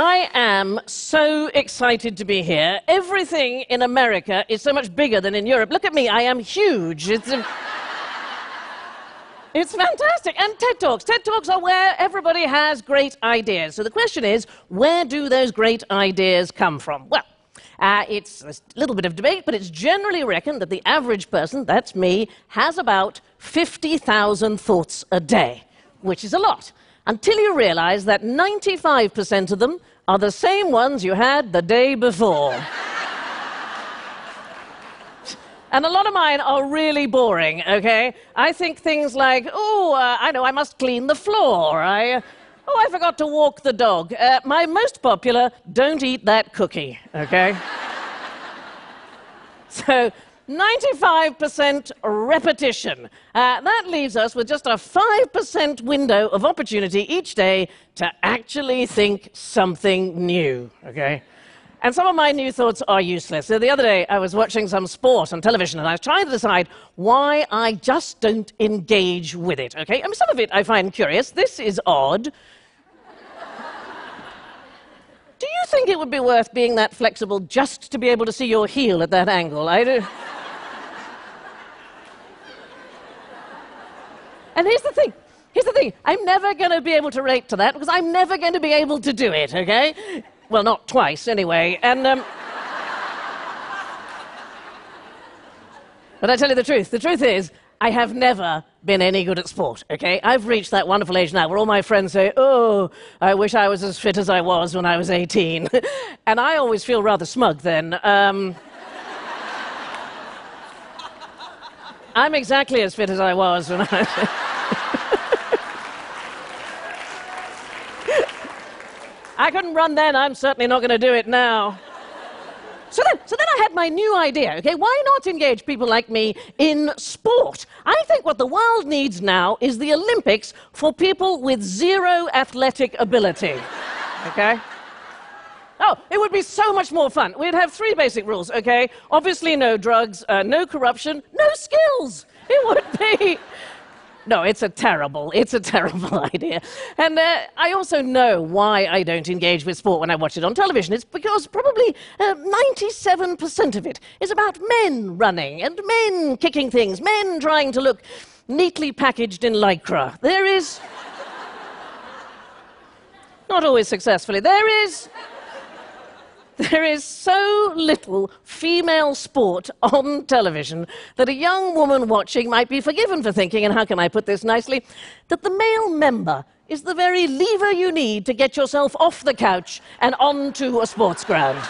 I am so excited to be here. Everything in America is so much bigger than in Europe. Look at me, I am huge. It's, a... it's fantastic. And TED Talks. TED Talks are where everybody has great ideas. So the question is where do those great ideas come from? Well, uh, it's a little bit of debate, but it's generally reckoned that the average person, that's me, has about 50,000 thoughts a day, which is a lot until you realize that 95% of them are the same ones you had the day before. And a lot of mine are really boring, okay? I think things like, oh, uh, I know, I must clean the floor. I, oh, I forgot to walk the dog. Uh, my most popular, don't eat that cookie, okay? so 95% repetition. Uh, that leaves us with just a 5% window of opportunity each day to actually think something new, okay? And some of my new thoughts are useless. So the other day, I was watching some sport on television, and I was trying to decide why I just don't engage with it, okay? I mean, some of it I find curious. This is odd. Do you think it would be worth being that flexible just to be able to see your heel at that angle? I do. And here's the thing. Here's the thing. I'm never going to be able to rate to that because I'm never going to be able to do it, okay? Well, not twice, anyway. And, um... but I tell you the truth. The truth is, I have never been any good at sport, okay? I've reached that wonderful age now where all my friends say, Oh, I wish I was as fit as I was when I was 18. and I always feel rather smug then. Um, I'm exactly as fit as I was when I was. I couldn't run then, I'm certainly not going to do it now. So then, so then I had my new idea, okay? Why not engage people like me in sport? I think what the world needs now is the Olympics for people with zero athletic ability, okay? Oh, it would be so much more fun. We'd have three basic rules, okay? Obviously, no drugs, uh, no corruption, no skills. It would be. No, it's a terrible, it's a terrible idea. And uh, I also know why I don't engage with sport when I watch it on television. It's because probably uh, 97% of it is about men running and men kicking things, men trying to look neatly packaged in lycra. There is. Not always successfully. There is. There is so little female sport on television that a young woman watching might be forgiven for thinking, and how can I put this nicely, that the male member is the very lever you need to get yourself off the couch and onto a sports ground.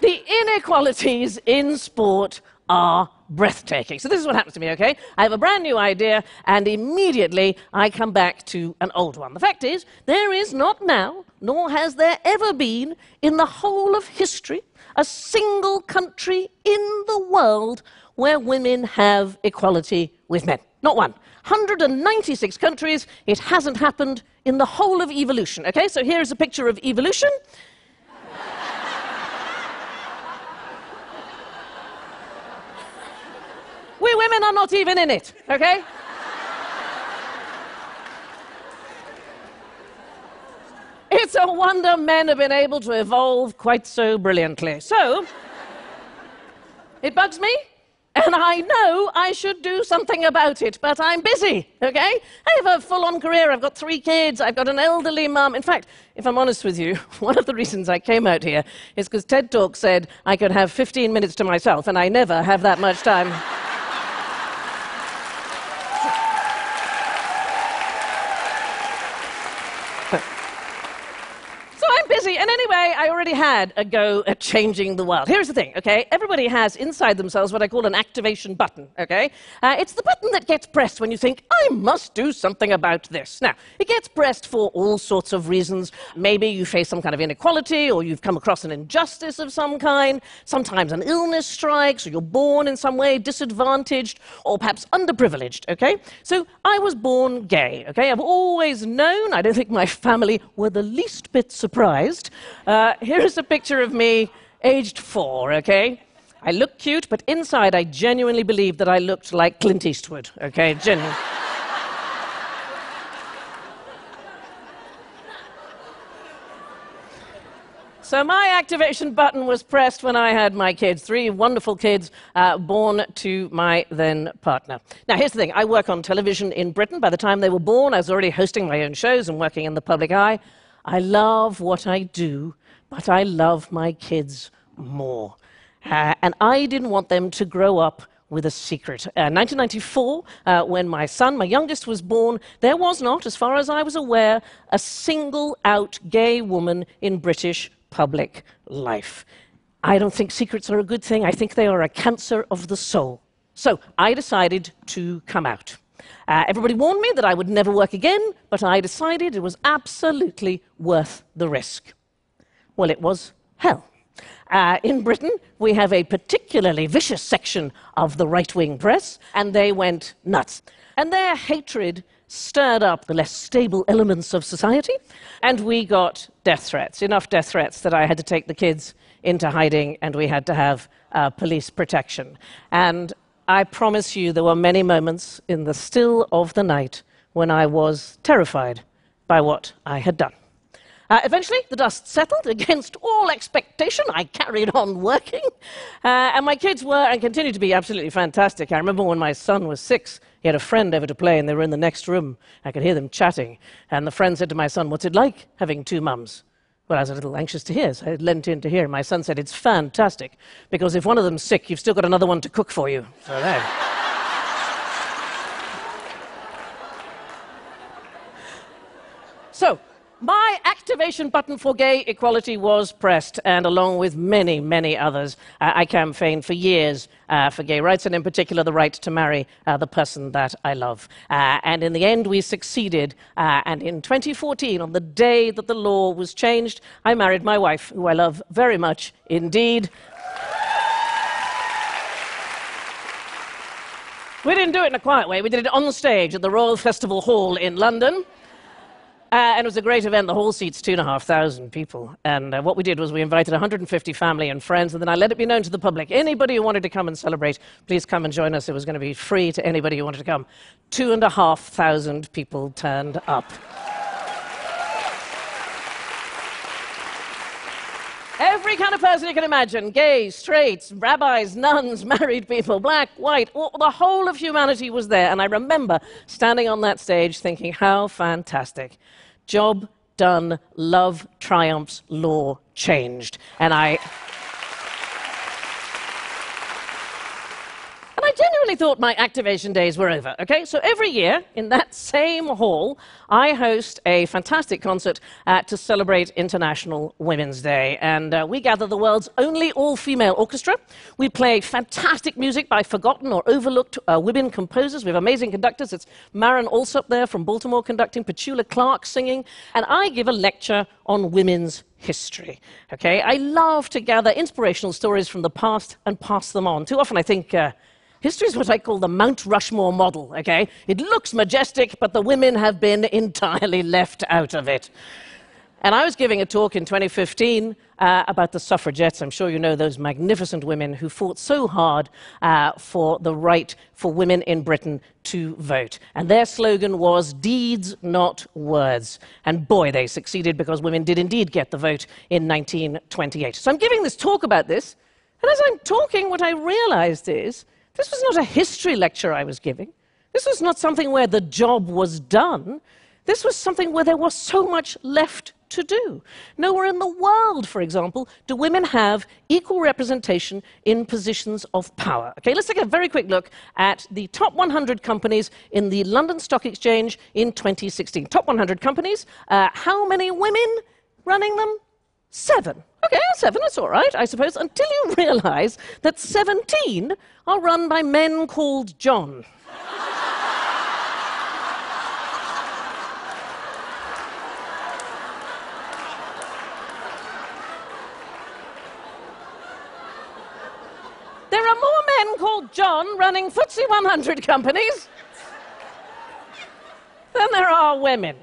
the inequalities in sport are breathtaking. So, this is what happens to me, okay? I have a brand new idea, and immediately I come back to an old one. The fact is, there is not now, nor has there ever been, in the whole of history, a single country in the world where women have equality with men. Not one. 196 countries, it hasn't happened in the whole of evolution. Okay, so here's a picture of evolution. We women are not even in it, okay? It's a wonder men have been able to evolve quite so brilliantly. So, it bugs me, and I know I should do something about it, but I'm busy, okay? I have a full on career. I've got three kids. I've got an elderly mum. In fact, if I'm honest with you, one of the reasons I came out here is because TED Talk said I could have 15 minutes to myself, and I never have that much time. busy. And anyway, I already had a go at changing the world. Here's the thing, okay? Everybody has inside themselves what I call an activation button, okay? Uh, it's the button that gets pressed when you think, I must do something about this. Now, it gets pressed for all sorts of reasons. Maybe you face some kind of inequality, or you've come across an injustice of some kind. Sometimes an illness strikes, or you're born in some way disadvantaged, or perhaps underprivileged, okay? So I was born gay, okay? I've always known, I don't think my family were the least bit surprised uh, here's a picture of me, aged four, okay? I look cute, but inside I genuinely believe that I looked like Clint Eastwood, okay? Genuinely. So my activation button was pressed when I had my kids, three wonderful kids uh, born to my then partner. Now, here's the thing I work on television in Britain. By the time they were born, I was already hosting my own shows and working in the public eye. I love what I do, but I love my kids more. Uh, and I didn't want them to grow up with a secret. Uh, 1994, uh, when my son, my youngest, was born, there was not, as far as I was aware, a single out gay woman in British public life. I don't think secrets are a good thing. I think they are a cancer of the soul. So I decided to come out. Uh, everybody warned me that I would never work again, but I decided it was absolutely worth the risk. Well, it was hell. Uh, in Britain, we have a particularly vicious section of the right wing press, and they went nuts. And their hatred stirred up the less stable elements of society, and we got death threats, enough death threats that I had to take the kids into hiding and we had to have uh, police protection. And I promise you, there were many moments in the still of the night when I was terrified by what I had done. Uh, eventually, the dust settled against all expectation. I carried on working, uh, and my kids were and continue to be absolutely fantastic. I remember when my son was six, he had a friend over to play, and they were in the next room. I could hear them chatting, and the friend said to my son, What's it like having two mums? Well, I was a little anxious to hear, so I leant in to hear. My son said, It's fantastic, because if one of them's sick, you've still got another one to cook for you. So there. so, my activation button for gay equality was pressed, and along with many, many others, uh, I campaigned for years uh, for gay rights, and in particular the right to marry uh, the person that I love. Uh, and in the end, we succeeded. Uh, and in 2014, on the day that the law was changed, I married my wife, who I love very much indeed. We didn't do it in a quiet way. We did it on stage at the Royal Festival Hall in London. Uh, and it was a great event. The hall seats two and a half thousand people. And uh, what we did was we invited 150 family and friends, and then I let it be known to the public. Anybody who wanted to come and celebrate, please come and join us. It was going to be free to anybody who wanted to come. Two and a half thousand people turned up. Every kind of person you can imagine gays, straights, rabbis, nuns, married people, black, white, all, the whole of humanity was there. And I remember standing on that stage thinking, how fantastic. Job done, love triumphs, law changed. And I. I thought my activation days were over. Okay, so every year in that same hall, I host a fantastic concert uh, to celebrate International Women's Day, and uh, we gather the world's only all-female orchestra. We play fantastic music by forgotten or overlooked uh, women composers. We have amazing conductors. It's Marin Alsop there from Baltimore conducting, Petula Clark singing, and I give a lecture on women's history. Okay, I love to gather inspirational stories from the past and pass them on. Too often, I think. Uh, History is what I call the Mount Rushmore model, okay? It looks majestic, but the women have been entirely left out of it. And I was giving a talk in 2015 uh, about the suffragettes. I'm sure you know those magnificent women who fought so hard uh, for the right for women in Britain to vote. And their slogan was deeds, not words. And boy, they succeeded because women did indeed get the vote in 1928. So I'm giving this talk about this. And as I'm talking, what I realized is this was not a history lecture I was giving. This was not something where the job was done. This was something where there was so much left to do. Nowhere in the world, for example, do women have equal representation in positions of power. Okay, let's take a very quick look at the top 100 companies in the London Stock Exchange in 2016. Top 100 companies. Uh, how many women running them? Seven. Okay, seven, that's all right, I suppose, until you realize that 17 are run by men called John. there are more men called John running FTSE 100 companies than there are women.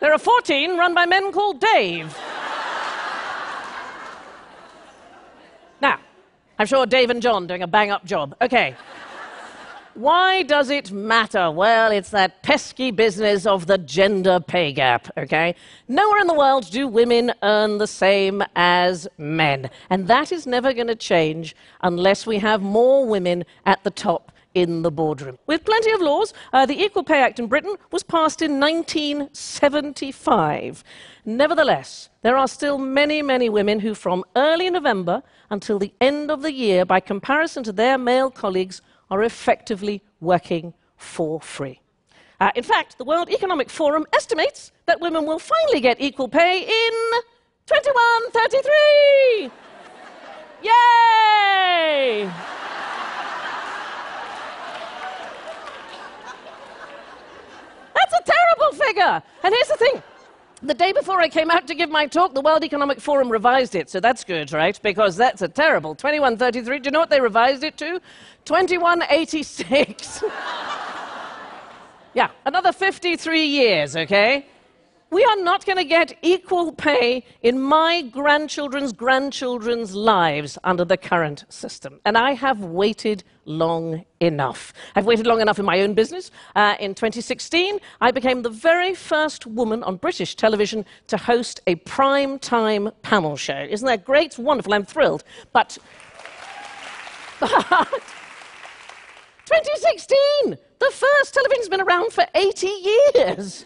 There are 14 run by men called Dave. Now, I'm sure Dave and John doing a bang up job. Okay. Why does it matter? Well, it's that pesky business of the gender pay gap, okay? Nowhere in the world do women earn the same as men. And that is never going to change unless we have more women at the top in the boardroom. With plenty of laws, uh, the Equal Pay Act in Britain was passed in 1975. Nevertheless, there are still many, many women who, from early November until the end of the year, by comparison to their male colleagues, are effectively working for free. Uh, in fact, the World Economic Forum estimates that women will finally get equal pay in 2133. Yay! That's a terrible figure. And here's the thing the day before I came out to give my talk, the World Economic Forum revised it, so that's good, right? Because that's a terrible 2133. Do you know what they revised it to? 2186. yeah, another 53 years, okay? We are not going to get equal pay in my grandchildren's grandchildren's lives under the current system. And I have waited long enough. I've waited long enough in my own business. Uh, in 2016, I became the very first woman on British television to host a prime time panel show. Isn't that great? It's wonderful. I'm thrilled. But. but 2016! The first television's been around for 80 years.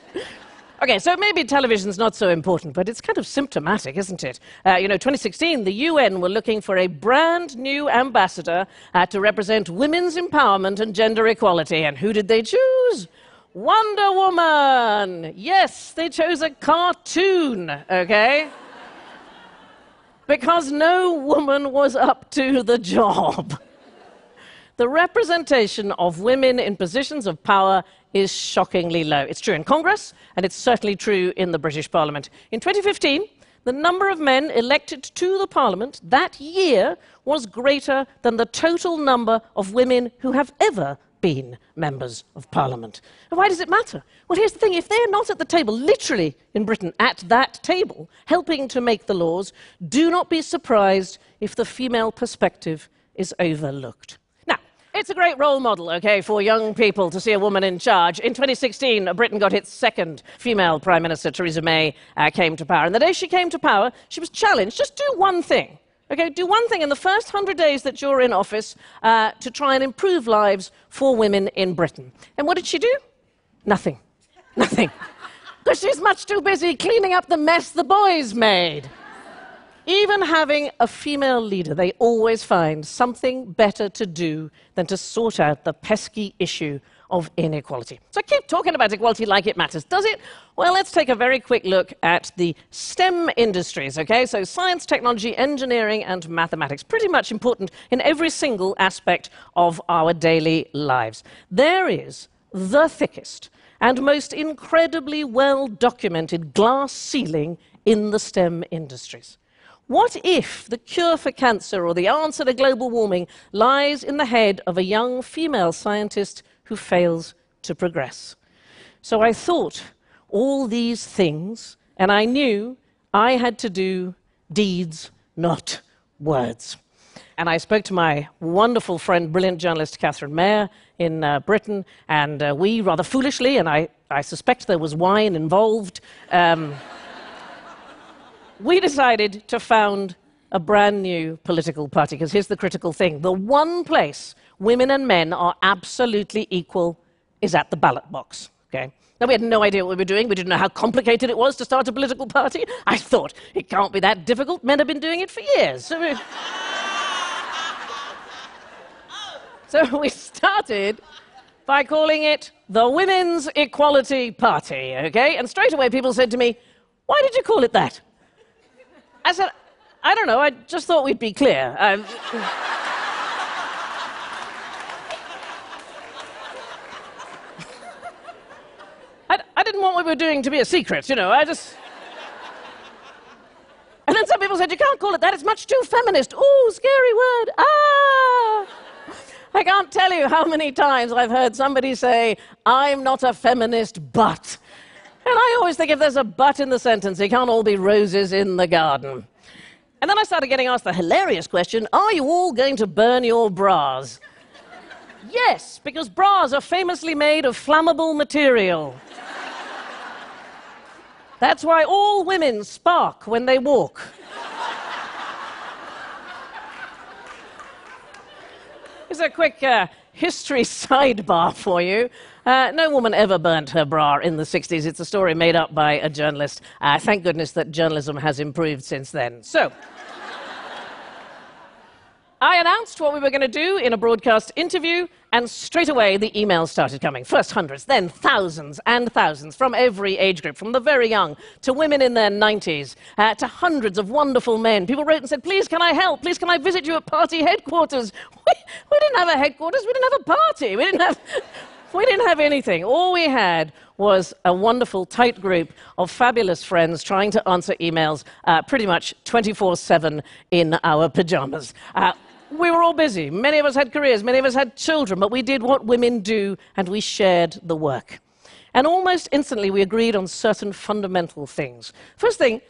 Okay, so maybe television's not so important, but it's kind of symptomatic, isn't it? Uh, you know, 2016, the UN were looking for a brand new ambassador uh, to represent women's empowerment and gender equality. And who did they choose? Wonder Woman! Yes, they chose a cartoon, okay? because no woman was up to the job. the representation of women in positions of power is shockingly low. It's true in Congress, and it's certainly true in the British Parliament. In 2015, the number of men elected to the Parliament that year was greater than the total number of women who have ever been members of Parliament. And why does it matter? Well, here's the thing if they're not at the table, literally in Britain, at that table, helping to make the laws, do not be surprised if the female perspective is overlooked. It's a great role model, okay, for young people to see a woman in charge. In 2016, Britain got its second female Prime Minister, Theresa May, uh, came to power. And the day she came to power, she was challenged just do one thing. Okay, do one thing in the first 100 days that you're in office uh, to try and improve lives for women in Britain. And what did she do? Nothing. Nothing. Because she's much too busy cleaning up the mess the boys made. Even having a female leader, they always find something better to do than to sort out the pesky issue of inequality. So I keep talking about equality like it matters. Does it? Well, let's take a very quick look at the STEM industries, okay? So science, technology, engineering, and mathematics. Pretty much important in every single aspect of our daily lives. There is the thickest and most incredibly well documented glass ceiling in the STEM industries. What if the cure for cancer or the answer to global warming lies in the head of a young female scientist who fails to progress? So I thought all these things, and I knew I had to do deeds, not words. And I spoke to my wonderful friend, brilliant journalist Catherine Mayer in uh, Britain, and uh, we rather foolishly, and I, I suspect there was wine involved. Um, we decided to found a brand new political party. Because here's the critical thing the one place women and men are absolutely equal is at the ballot box. Okay? Now, we had no idea what we were doing. We didn't know how complicated it was to start a political party. I thought, it can't be that difficult. Men have been doing it for years. So we, so we started by calling it the Women's Equality Party, okay? And straight away people said to me, why did you call it that? I said, I don't know, I just thought we'd be clear. Um, I, I didn't want what we were doing to be a secret, you know, I just. And then some people said, You can't call it that, it's much too feminist. Ooh, scary word. Ah! I can't tell you how many times I've heard somebody say, I'm not a feminist, but. And I always think if there's a but in the sentence, it can't all be roses in the garden. And then I started getting asked the hilarious question Are you all going to burn your bras? Yes, because bras are famously made of flammable material. That's why all women spark when they walk. Here's a quick uh, history sidebar for you. Uh, no woman ever burnt her bra in the 60s. It's a story made up by a journalist. Uh, thank goodness that journalism has improved since then. So. I announced what we were going to do in a broadcast interview, and straight away the emails started coming. First hundreds, then thousands and thousands from every age group, from the very young to women in their 90s, uh, to hundreds of wonderful men. People wrote and said, Please, can I help? Please, can I visit you at party headquarters? We, we didn't have a headquarters, we didn't have a party, we didn't have. We didn't have anything. All we had was a wonderful, tight group of fabulous friends trying to answer emails uh, pretty much 24 7 in our pajamas. Uh, we were all busy. Many of us had careers, many of us had children, but we did what women do and we shared the work. And almost instantly, we agreed on certain fundamental things. First thing,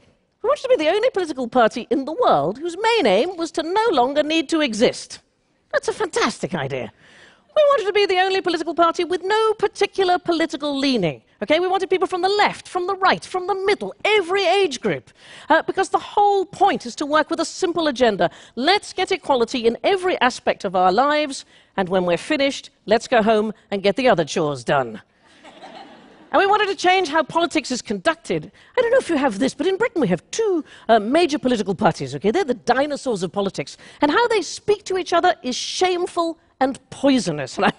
we wanted to be the only political party in the world whose main aim was to no longer need to exist. That's a fantastic idea. We wanted to be the only political party with no particular political leaning. Okay, we wanted people from the left, from the right, from the middle, every age group. Uh, because the whole point is to work with a simple agenda. Let's get equality in every aspect of our lives, and when we're finished, let's go home and get the other chores done. And we wanted to change how politics is conducted. I don't know if you have this, but in Britain we have two uh, major political parties, okay? They're the dinosaurs of politics. And how they speak to each other is shameful and poisonous. And I'm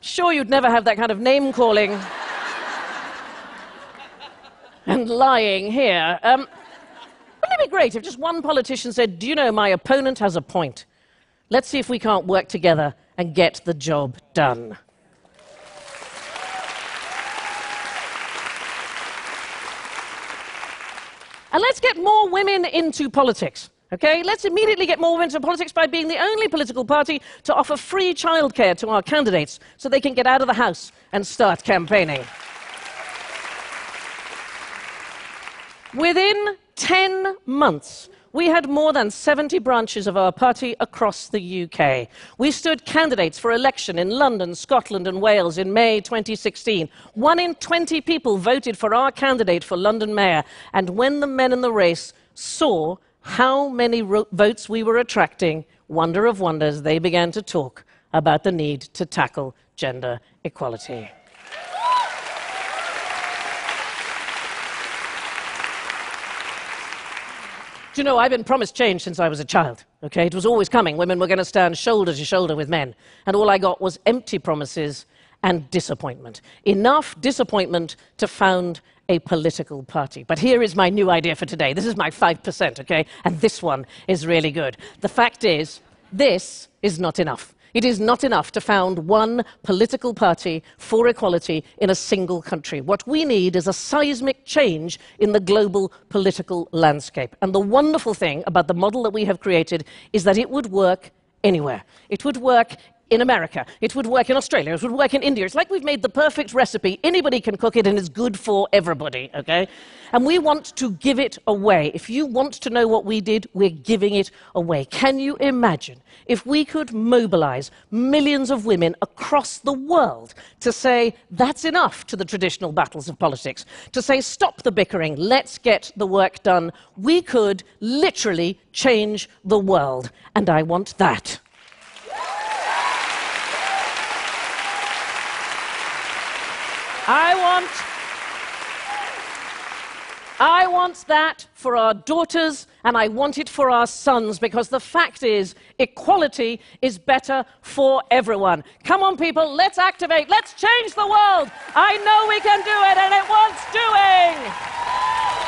sure you'd never have that kind of name calling and lying here. Um, wouldn't it be great if just one politician said, Do you know, my opponent has a point? Let's see if we can't work together and get the job done. And let's get more women into politics. Okay, let's immediately get more women into politics by being the only political party to offer free childcare to our candidates so they can get out of the house and start campaigning. Within 10 months, we had more than 70 branches of our party across the UK. We stood candidates for election in London, Scotland, and Wales in May 2016. One in 20 people voted for our candidate for London Mayor. And when the men in the race saw how many votes we were attracting, wonder of wonders, they began to talk about the need to tackle gender equality. You know, I've been promised change since I was a child, okay? It was always coming. Women were going to stand shoulder to shoulder with men. And all I got was empty promises and disappointment. Enough disappointment to found a political party. But here is my new idea for today. This is my 5%, okay? And this one is really good. The fact is, this is not enough. It is not enough to found one political party for equality in a single country. What we need is a seismic change in the global political landscape. And the wonderful thing about the model that we have created is that it would work anywhere. It would work in America. It would work in Australia. It would work in India. It's like we've made the perfect recipe. Anybody can cook it and it's good for everybody, okay? And we want to give it away. If you want to know what we did, we're giving it away. Can you imagine if we could mobilize millions of women across the world to say, that's enough to the traditional battles of politics, to say, stop the bickering, let's get the work done? We could literally change the world. And I want that. I want. I want that for our daughters and I want it for our sons because the fact is, equality is better for everyone. Come on, people, let's activate, let's change the world. I know we can do it and it wants doing.